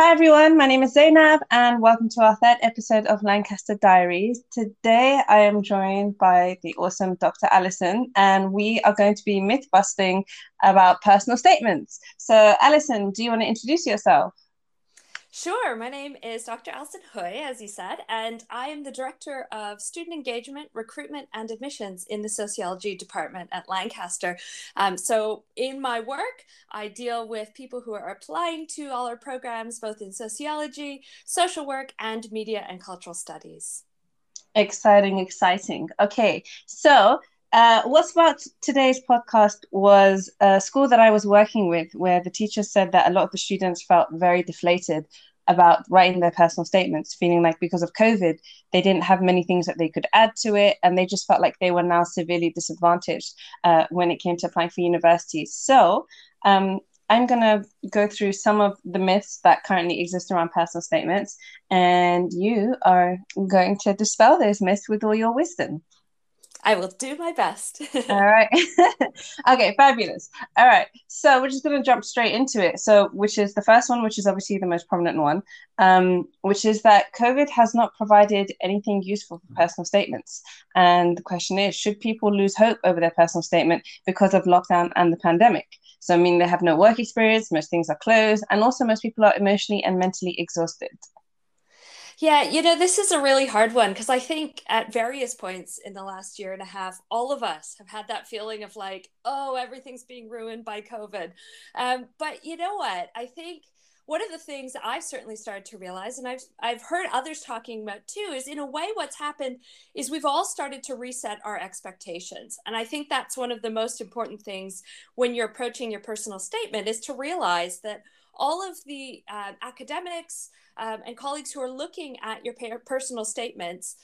Hi everyone, my name is Zainab and welcome to our third episode of Lancaster Diaries. Today I am joined by the awesome Dr. Alison and we are going to be myth busting about personal statements. So, Alison, do you want to introduce yourself? Sure. My name is Dr. Alison Hui, as you said, and I am the Director of Student Engagement, Recruitment, and Admissions in the Sociology Department at Lancaster. Um, so, in my work, I deal with people who are applying to all our programs, both in sociology, social work, and media and cultural studies. Exciting, exciting. Okay, so uh, what's about today's podcast was a school that I was working with, where the teacher said that a lot of the students felt very deflated about writing their personal statements, feeling like because of COVID, they didn't have many things that they could add to it, and they just felt like they were now severely disadvantaged uh, when it came to applying for universities. So, um, I'm going to go through some of the myths that currently exist around personal statements, and you are going to dispel those myths with all your wisdom. I will do my best. All right. okay, fabulous. All right. So we're just going to jump straight into it. So, which is the first one, which is obviously the most prominent one, um, which is that COVID has not provided anything useful for personal statements. And the question is should people lose hope over their personal statement because of lockdown and the pandemic? So, I mean, they have no work experience, most things are closed, and also most people are emotionally and mentally exhausted. Yeah, you know, this is a really hard one because I think at various points in the last year and a half, all of us have had that feeling of like, oh, everything's being ruined by COVID. Um, but you know what? I think one of the things I've certainly started to realize, and I've I've heard others talking about too, is in a way what's happened is we've all started to reset our expectations, and I think that's one of the most important things when you're approaching your personal statement is to realize that all of the uh, academics um, and colleagues who are looking at your personal statements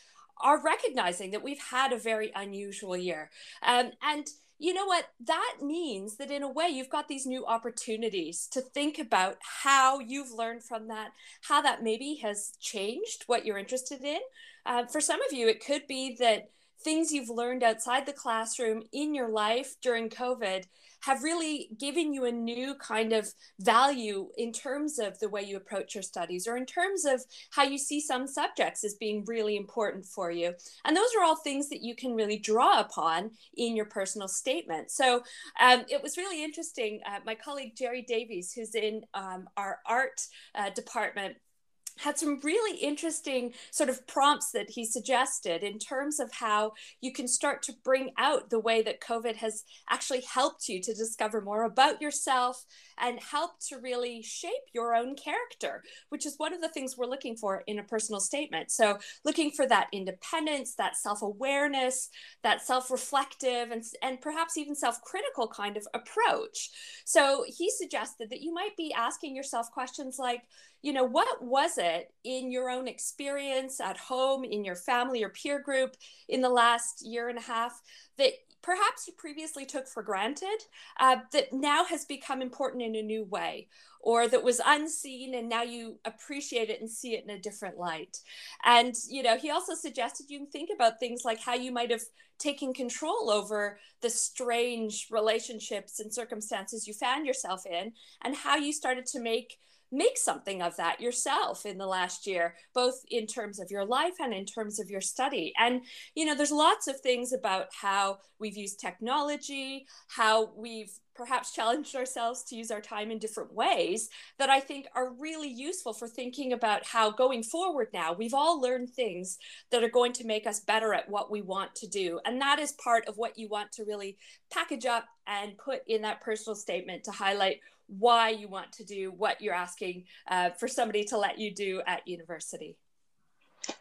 are recognizing that we've had a very unusual year. Um, and you know what? That means that in a way, you've got these new opportunities to think about how you've learned from that, how that maybe has changed what you're interested in. Uh, for some of you, it could be that things you've learned outside the classroom in your life during COVID have really given you a new kind of value in terms of the way you approach your studies or in terms of how you see some subjects as being really important for you. And those are all things that you can really draw upon in your personal statement. So um, it was really interesting. Uh, my colleague Jerry Davies, who's in um, our art uh, department, had some really interesting sort of prompts that he suggested in terms of how you can start to bring out the way that COVID has actually helped you to discover more about yourself and help to really shape your own character, which is one of the things we're looking for in a personal statement. So, looking for that independence, that self awareness, that self reflective, and, and perhaps even self critical kind of approach. So, he suggested that you might be asking yourself questions like, you know, what was it in your own experience at home, in your family or peer group in the last year and a half that perhaps you previously took for granted uh, that now has become important in a new way or that was unseen and now you appreciate it and see it in a different light. And you know he also suggested you think about things like how you might have taken control over the strange relationships and circumstances you found yourself in and how you started to make make something of that yourself in the last year, both in terms of your life and in terms of your study. And, you know, there's lots of things about how we've used technology, how we've perhaps challenged ourselves to use our time in different ways that I think are really useful for thinking about how going forward now, we've all learned things that are going to make us better at what we want to do. And that is part of what you want to really package up and put in that personal statement to highlight why you want to do what you're asking uh, for somebody to let you do at university.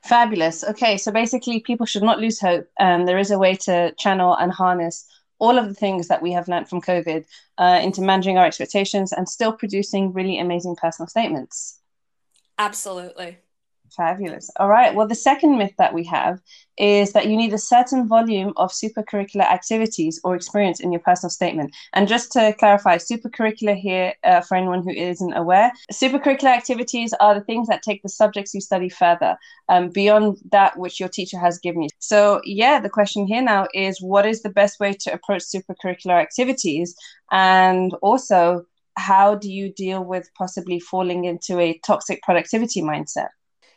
Fabulous. Okay, so basically, people should not lose hope. Um, there is a way to channel and harness all of the things that we have learned from COVID uh, into managing our expectations and still producing really amazing personal statements. Absolutely. Fabulous. All right. Well, the second myth that we have is that you need a certain volume of supercurricular activities or experience in your personal statement. And just to clarify, supercurricular here, uh, for anyone who isn't aware, supercurricular activities are the things that take the subjects you study further um, beyond that which your teacher has given you. So, yeah, the question here now is what is the best way to approach supercurricular activities? And also, how do you deal with possibly falling into a toxic productivity mindset?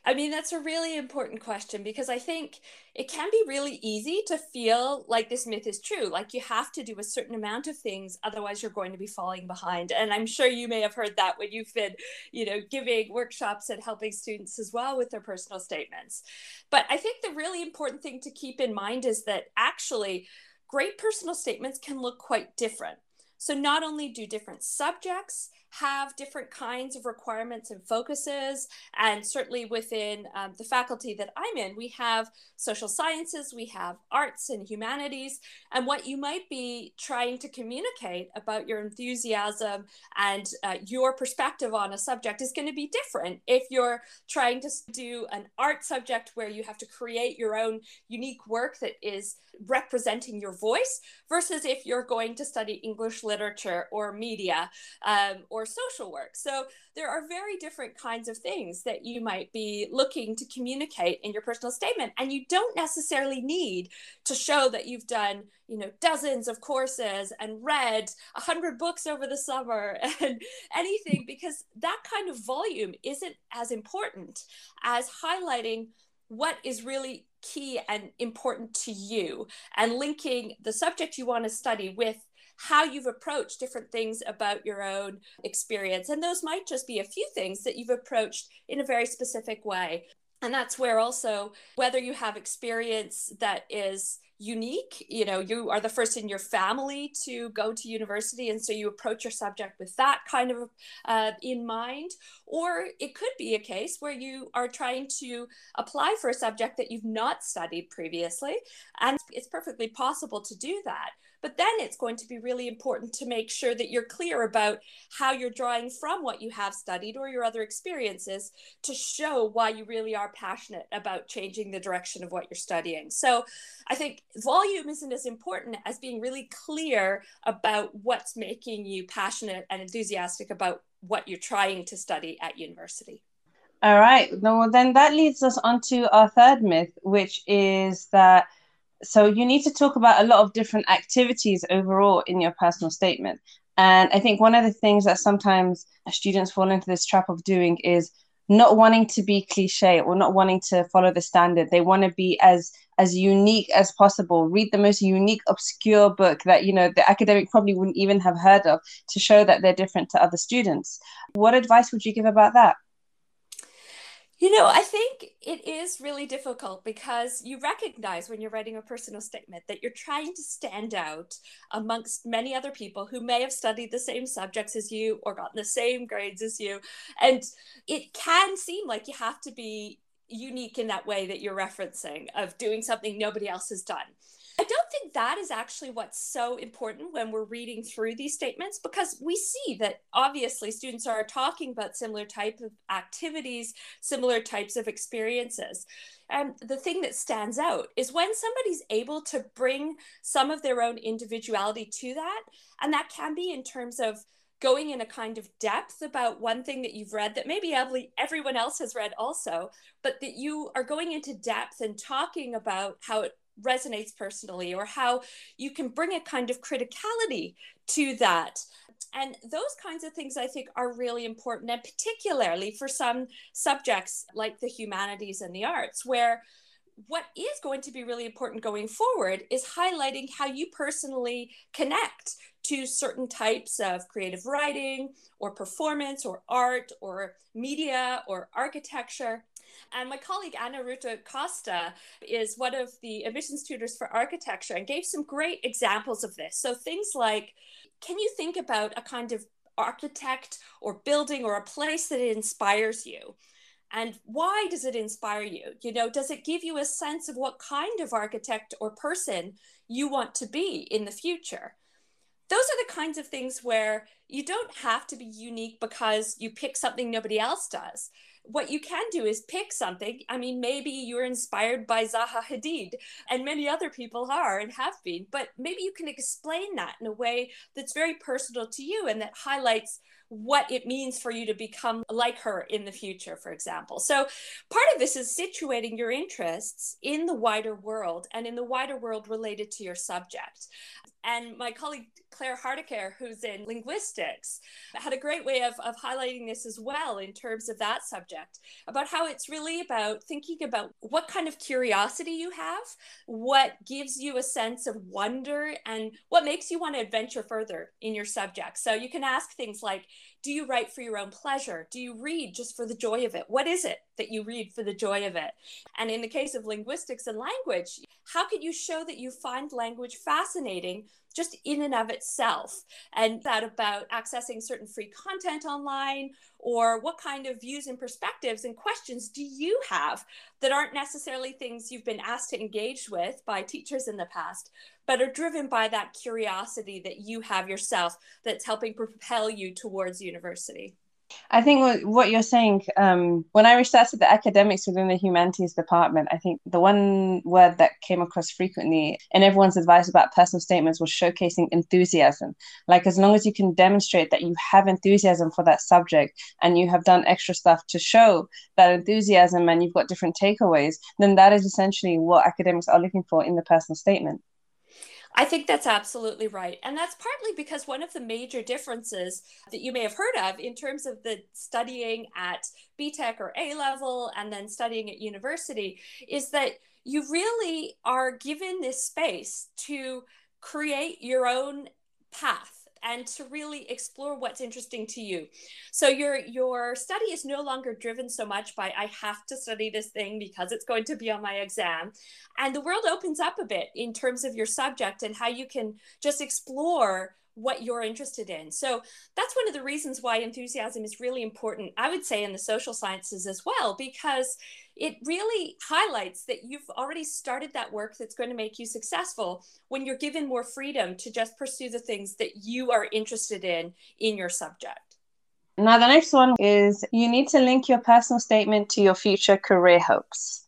I mean, that's a really important question because I think it can be really easy to feel like this myth is true. Like you have to do a certain amount of things, otherwise you're going to be falling behind. And I'm sure you may have heard that when you've been, you know, giving workshops and helping students as well with their personal statements. But I think the really important thing to keep in mind is that actually great personal statements can look quite different. So not only do different subjects have different kinds of requirements and focuses. And certainly within um, the faculty that I'm in, we have social sciences, we have arts and humanities. And what you might be trying to communicate about your enthusiasm and uh, your perspective on a subject is going to be different if you're trying to do an art subject where you have to create your own unique work that is representing your voice versus if you're going to study English literature or media um, or social work. So there are very different kinds of things that you might be looking to communicate in your personal statement. And you don't necessarily need to show that you've done, you know, dozens of courses and read a hundred books over the summer and anything, because that kind of volume isn't as important as highlighting what is really key and important to you and linking the subject you want to study with how you've approached different things about your own experience. And those might just be a few things that you've approached in a very specific way. And that's where also, whether you have experience that is unique you know you are the first in your family to go to university and so you approach your subject with that kind of uh, in mind or it could be a case where you are trying to apply for a subject that you've not studied previously and it's perfectly possible to do that but then it's going to be really important to make sure that you're clear about how you're drawing from what you have studied or your other experiences to show why you really are passionate about changing the direction of what you're studying. So I think volume isn't as important as being really clear about what's making you passionate and enthusiastic about what you're trying to study at university. All right. Well, then that leads us on to our third myth, which is that so you need to talk about a lot of different activities overall in your personal statement. And I think one of the things that sometimes students fall into this trap of doing is not wanting to be cliche or not wanting to follow the standard. They want to be as as unique as possible. Read the most unique, obscure book that you know the academic probably wouldn't even have heard of to show that they're different to other students. What advice would you give about that? You know, I think it is really difficult because you recognize when you're writing a personal statement that you're trying to stand out amongst many other people who may have studied the same subjects as you or gotten the same grades as you. And it can seem like you have to be unique in that way that you're referencing of doing something nobody else has done. I don't think that is actually what's so important when we're reading through these statements because we see that obviously students are talking about similar type of activities, similar types of experiences. And the thing that stands out is when somebody's able to bring some of their own individuality to that, and that can be in terms of going in a kind of depth about one thing that you've read that maybe everyone else has read also, but that you are going into depth and talking about how it resonates personally or how you can bring a kind of criticality to that. And those kinds of things i think are really important and particularly for some subjects like the humanities and the arts where what is going to be really important going forward is highlighting how you personally connect to certain types of creative writing or performance or art or media or architecture and my colleague Ana Rute Costa is one of the admissions tutors for architecture and gave some great examples of this. So things like, can you think about a kind of architect or building or a place that inspires you? and why does it inspire you you know does it give you a sense of what kind of architect or person you want to be in the future those are the kinds of things where you don't have to be unique because you pick something nobody else does what you can do is pick something. I mean, maybe you're inspired by Zaha Hadid, and many other people are and have been, but maybe you can explain that in a way that's very personal to you and that highlights what it means for you to become like her in the future, for example. So, part of this is situating your interests in the wider world and in the wider world related to your subject. And my colleague Claire Hardaker, who's in linguistics, had a great way of, of highlighting this as well in terms of that subject about how it's really about thinking about what kind of curiosity you have, what gives you a sense of wonder, and what makes you want to adventure further in your subject. So you can ask things like, do you write for your own pleasure? Do you read just for the joy of it? What is it that you read for the joy of it? And in the case of linguistics and language, how could you show that you find language fascinating just in and of itself? And that about accessing certain free content online, or what kind of views and perspectives and questions do you have that aren't necessarily things you've been asked to engage with by teachers in the past, but are driven by that curiosity that you have yourself that's helping propel you towards university? I think what you're saying, um, when I researched the academics within the humanities department, I think the one word that came across frequently in everyone's advice about personal statements was showcasing enthusiasm. Like, as long as you can demonstrate that you have enthusiasm for that subject and you have done extra stuff to show that enthusiasm and you've got different takeaways, then that is essentially what academics are looking for in the personal statement. I think that's absolutely right. And that's partly because one of the major differences that you may have heard of in terms of the studying at BTEC or A level and then studying at university is that you really are given this space to create your own path and to really explore what's interesting to you. So your your study is no longer driven so much by I have to study this thing because it's going to be on my exam. And the world opens up a bit in terms of your subject and how you can just explore what you're interested in. So that's one of the reasons why enthusiasm is really important, I would say, in the social sciences as well, because it really highlights that you've already started that work that's going to make you successful when you're given more freedom to just pursue the things that you are interested in in your subject. Now, the next one is you need to link your personal statement to your future career hopes.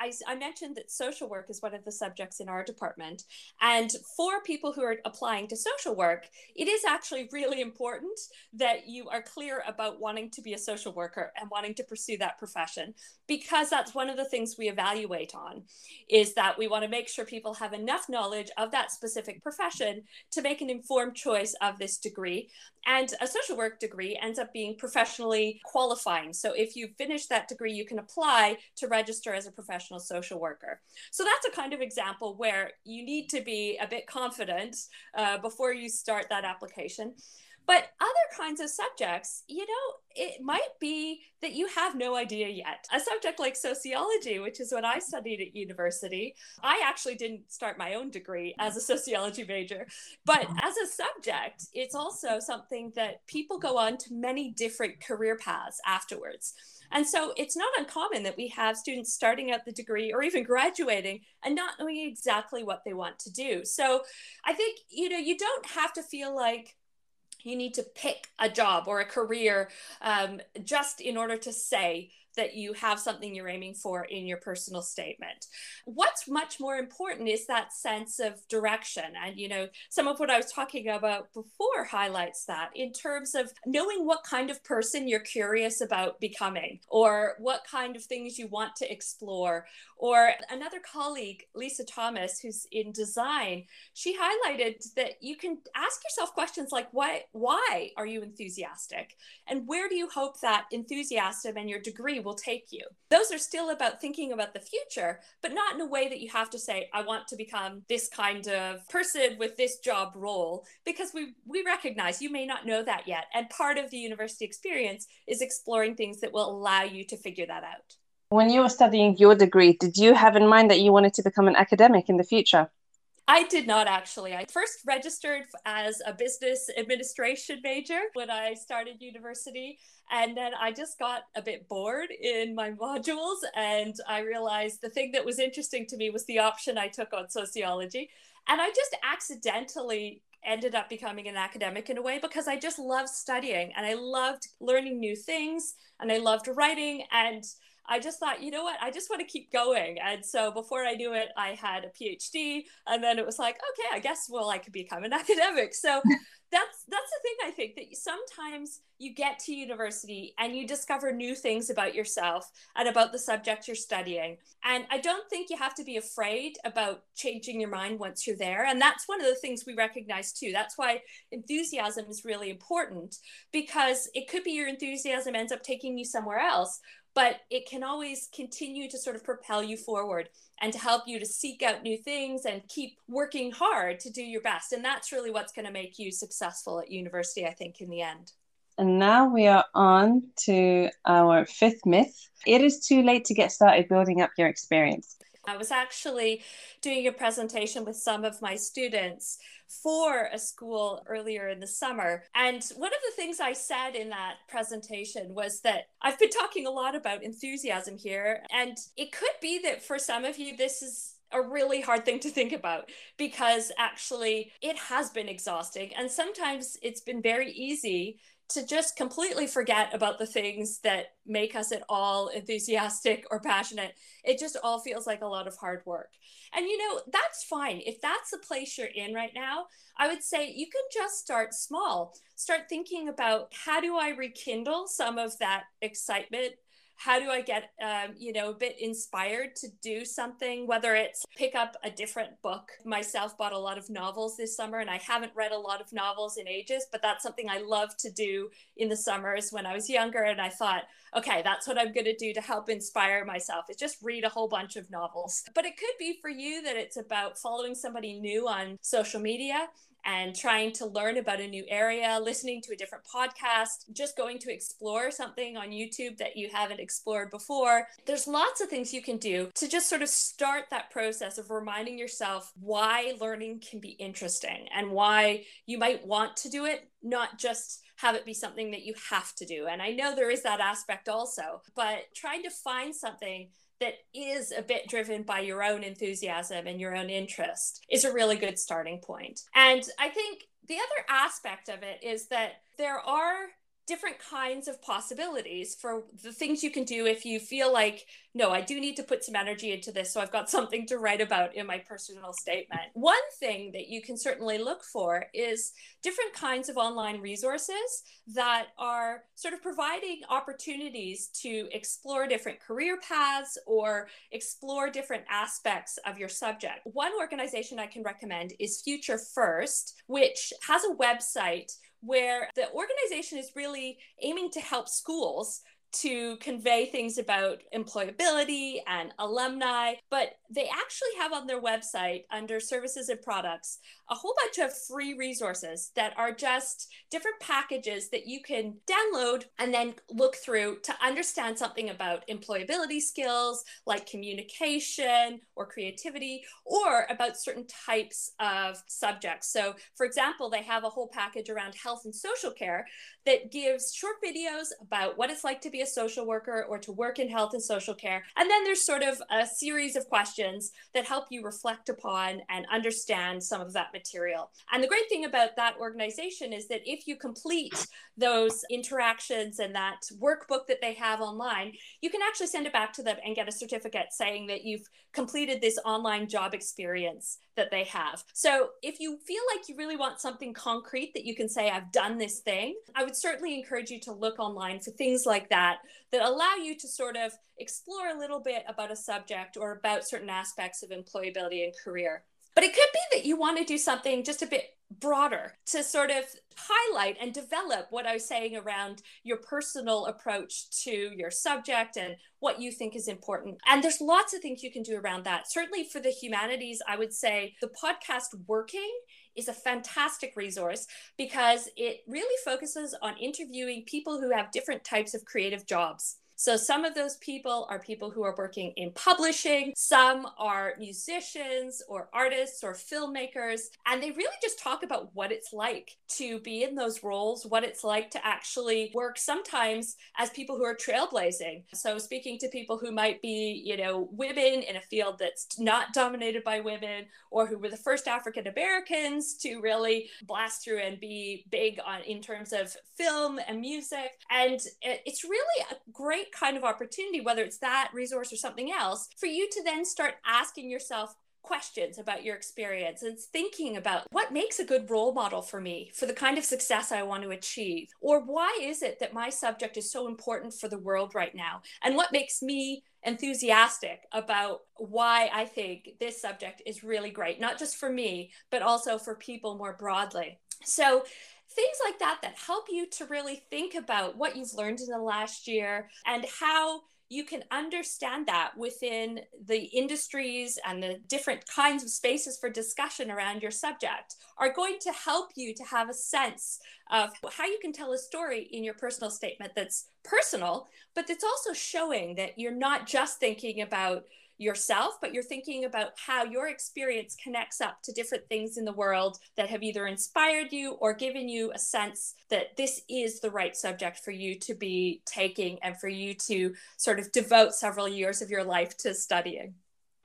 I, I, mentioned that social work is one of the subjects in our department. And for people who are applying to social work, it is actually really important that you are clear about wanting to be a social worker and wanting to pursue that profession, because that's one of the things we evaluate on is that we want to make sure people have enough knowledge of that specific profession to make an informed choice of this degree. And a social work degree ends up being professionally qualifying. So if you finish that degree, you can apply to register as a professional social worker. So that's a kind of example where you need to be a bit confident uh, before you start that application. But other kinds of subjects, you know, it might be that you have no idea yet. A subject like sociology, which is what I studied at university, I actually didn't start my own degree as a sociology major, but as a subject, it's also something that people go on to many different career paths afterwards. And so it's not uncommon that we have students starting out the degree or even graduating and not knowing exactly what they want to do. So I think, you know, you don't have to feel like you need to pick a job or a career um, just in order to say that you have something you're aiming for in your personal statement. What's much more important is that sense of direction. And, you know, some of what I was talking about before highlights that in terms of knowing what kind of person you're curious about becoming or what kind of things you want to explore. Or another colleague, Lisa Thomas, who's in design, she highlighted that you can ask yourself questions like, why, why are you enthusiastic? And where do you hope that enthusiasm and your degree will take you. Those are still about thinking about the future, but not in a way that you have to say, I want to become this kind of person with this job role, because we, we recognize you may not know that yet. And part of the university experience is exploring things that will allow you to figure that out. When you were studying your degree, did you have in mind that you wanted to become an academic in the future? I did not actually. I first registered as a business administration major when I started university. And then I just got a bit bored in my modules. And I realized the thing that was interesting to me was the option I took on sociology. And I just accidentally ended up becoming an academic in a way because I just loved studying and I loved learning new things and I loved writing. And I just thought, you know what, I just want to keep going. And so before I knew it, I had a PhD. And then it was like, okay, I guess, well, I could become an academic. So that's that's the thing i think that sometimes you get to university and you discover new things about yourself and about the subject you're studying and i don't think you have to be afraid about changing your mind once you're there and that's one of the things we recognize too that's why enthusiasm is really important because it could be your enthusiasm ends up taking you somewhere else but it can always continue to sort of propel you forward and to help you to seek out new things and keep working hard to do your best. And that's really what's going to make you successful at university, I think, in the end. And now we are on to our fifth myth. It is too late to get started building up your experience. I was actually doing a presentation with some of my students for a school earlier in the summer. And one of the things I said in that presentation was that I've been talking a lot about enthusiasm here. And it could be that for some of you, this is a really hard thing to think about because actually it has been exhausting. And sometimes it's been very easy to just completely forget about the things that make us at all enthusiastic or passionate. It just all feels like a lot of hard work. And you know, that's fine. If that's the place you're in right now, I would say you can just start small. Start thinking about how do I rekindle some of that excitement how do I get, um, you know, a bit inspired to do something, whether it's pick up a different book. Myself bought a lot of novels this summer, and I haven't read a lot of novels in ages, but that's something I love to do in the summers when I was younger. And I thought, okay, that's what I'm going to do to help inspire myself is just read a whole bunch of novels. But it could be for you that it's about following somebody new on social media and trying to learn about a new area, listening to a different podcast, just going to explore something on YouTube that you haven't explored before. There's lots of things you can do to just sort of start that process of reminding yourself why learning can be interesting and why you might want to do it, not just have it be something that you have to do. And I know there is that aspect also, but trying to find something that is a bit driven by your own enthusiasm and your own interest is a really good starting point. And I think the other aspect of it is that there are different kinds of possibilities for the things you can do if you feel like no i do need to put some energy into this so i've got something to write about in my personal statement. One thing that you can certainly look for is different kinds of online resources that are sort of providing opportunities to explore different career paths or explore different aspects of your subject. One organization i can recommend is future first which has a website where the organization is really aiming to help schools to convey things about employability and alumni, but they actually have on their website under services and products a whole bunch of free resources that are just different packages that you can download and then look through to understand something about employability skills like communication or creativity or about certain types of subjects. So, for example, they have a whole package around health and social care that gives short videos about what it's like to be a social worker or to work in health and social care. And then there's sort of a series of questions that help you reflect upon and understand some of that material. And the great thing about that organization is that if you complete those interactions and that workbook that they have online, you can actually send it back to them and get a certificate saying that you've completed this online job experience that they have. So if you feel like you really want something concrete that you can say, I've done this thing, I would certainly encourage you to look online for things like that that allow you to sort of explore a little bit about a subject or about certain aspects of employability and career. But it could be that you want to do something just a bit broader to sort of highlight and develop what I was saying around your personal approach to your subject and what you think is important. And there's lots of things you can do around that. Certainly for the humanities, I would say the podcast Working is a fantastic resource because it really focuses on interviewing people who have different types of creative jobs. So some of those people are people who are working in publishing, some are musicians or artists or filmmakers, and they really just talk about what it's like to be in those roles, what it's like to actually work sometimes as people who are trailblazing. So speaking to people who might be, you know, women in a field that's not dominated by women or who were the first African Americans to really blast through and be big on in terms of film and music. And it's really a great kind of opportunity, whether it's that resource or something else, for you to then start asking yourself questions about your experience and thinking about what makes a good role model for me for the kind of success I want to achieve? Or why is it that my subject is so important for the world right now? And what makes me enthusiastic about why I think this subject is really great, not just for me, but also for people more broadly. So, things like that that help you to really think about what you've learned in the last year and how you can understand that within the industries and the different kinds of spaces for discussion around your subject are going to help you to have a sense of how you can tell a story in your personal statement that's personal, but that's also showing that you're not just thinking about yourself, but you're thinking about how your experience connects up to different things in the world that have either inspired you or given you a sense that this is the right subject for you to be taking and for you to sort of devote several years of your life to studying.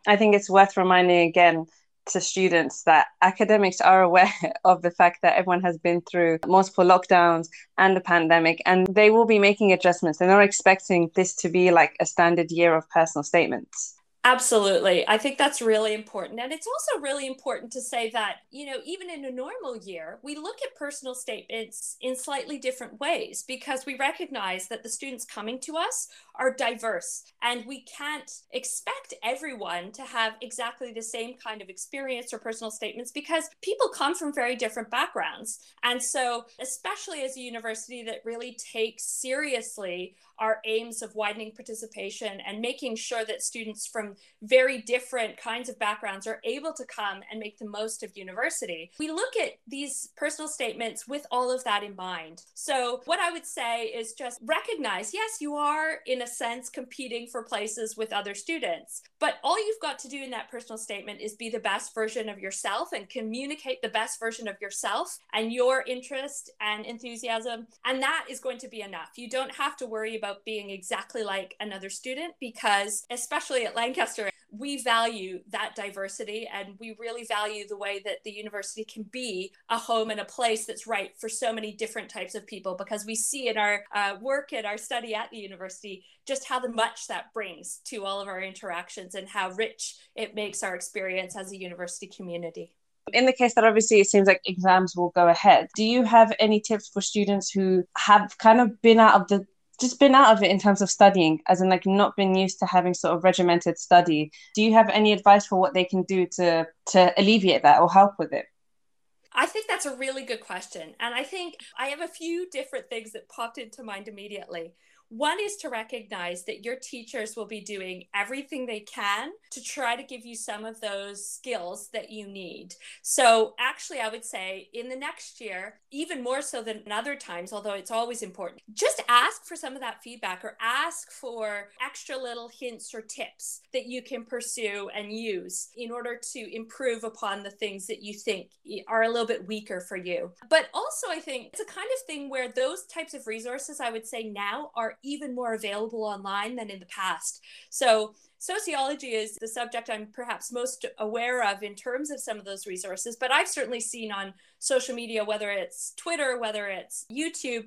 I think it's worth reminding again to students that academics are aware of the fact that everyone has been through multiple lockdowns and the pandemic and they will be making adjustments they're not expecting this to be like a standard year of personal statements Absolutely. I think that's really important. And it's also really important to say that, you know, even in a normal year, we look at personal statements in slightly different ways because we recognize that the students coming to us are diverse and we can't expect everyone to have exactly the same kind of experience or personal statements because people come from very different backgrounds. And so, especially as a university that really takes seriously our aims of widening participation and making sure that students from very different kinds of backgrounds are able to come and make the most of university. We look at these personal statements with all of that in mind. So, what I would say is just recognize yes, you are, in a sense, competing for places with other students, but all you've got to do in that personal statement is be the best version of yourself and communicate the best version of yourself and your interest and enthusiasm. And that is going to be enough. You don't have to worry about being exactly like another student because, especially at Lancaster, we value that diversity and we really value the way that the university can be a home and a place that's right for so many different types of people because we see in our uh, work and our study at the university just how much that brings to all of our interactions and how rich it makes our experience as a university community. In the case that obviously it seems like exams will go ahead, do you have any tips for students who have kind of been out of the just been out of it in terms of studying, as in like not been used to having sort of regimented study. Do you have any advice for what they can do to to alleviate that or help with it? I think that's a really good question. And I think I have a few different things that popped into mind immediately. One is to recognize that your teachers will be doing everything they can to try to give you some of those skills that you need. So, actually, I would say in the next year, even more so than other times, although it's always important, just ask for some of that feedback or ask for extra little hints or tips that you can pursue and use in order to improve upon the things that you think are a little bit weaker for you. But also, I think it's a kind of thing where those types of resources, I would say now, are even more available online than in the past. So, sociology is the subject I'm perhaps most aware of in terms of some of those resources, but I've certainly seen on social media, whether it's Twitter, whether it's YouTube,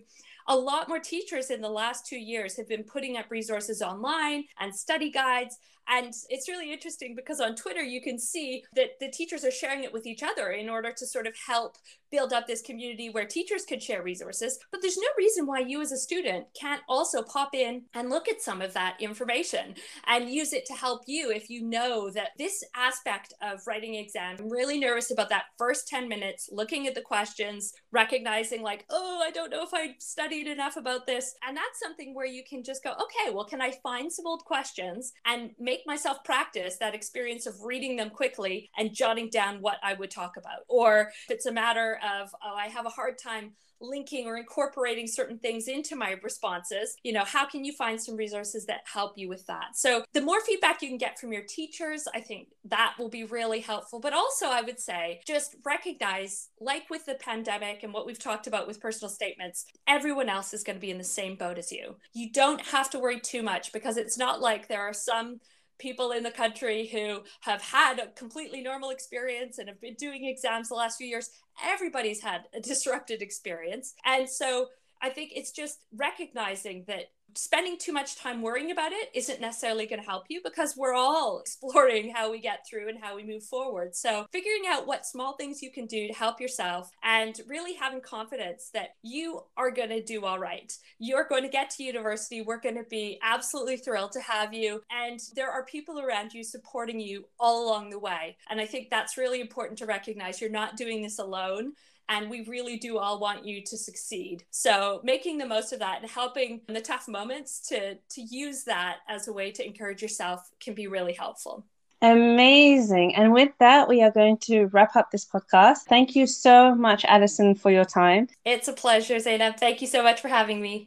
a lot more teachers in the last two years have been putting up resources online and study guides. And it's really interesting because on Twitter, you can see that the teachers are sharing it with each other in order to sort of help build up this community where teachers could share resources. But there's no reason why you as a student can't also pop in and look at some of that information and use it to help you if you know that this aspect of writing exam, I'm really nervous about that first 10 minutes, looking at the questions, recognizing like, oh, I don't know if I studied enough about this. And that's something where you can just go, okay, well, can I find some old questions and make myself practice that experience of reading them quickly and jotting down what I would talk about. Or if it's a matter of, oh, I have a hard time linking or incorporating certain things into my responses you know how can you find some resources that help you with that? So the more feedback you can get from your teachers i think that will be really helpful. But also i would say just recognize like with the pandemic and what we've talked about with personal statements everyone else is going to be in the same boat as you. You don't have to worry too much because it's not like there are some people in the country who have had a completely normal experience and have been doing exams the last few years. Everybody's had a disrupted experience. And so I think it's just recognizing that spending too much time worrying about it isn't necessarily going to help you because we're all exploring how we get through and how we move forward. So, figuring out what small things you can do to help yourself and really having confidence that you are going to do all right. You're going to get to university. We're going to be absolutely thrilled to have you. And there are people around you supporting you all along the way. And I think that's really important to recognize. You're not doing this alone and we really do all want you to succeed so making the most of that and helping in the tough moments to to use that as a way to encourage yourself can be really helpful Amazing. And with that, we are going to wrap up this podcast. Thank you so much, Alison, for your time. It's a pleasure, Zainab. Thank you so much for having me.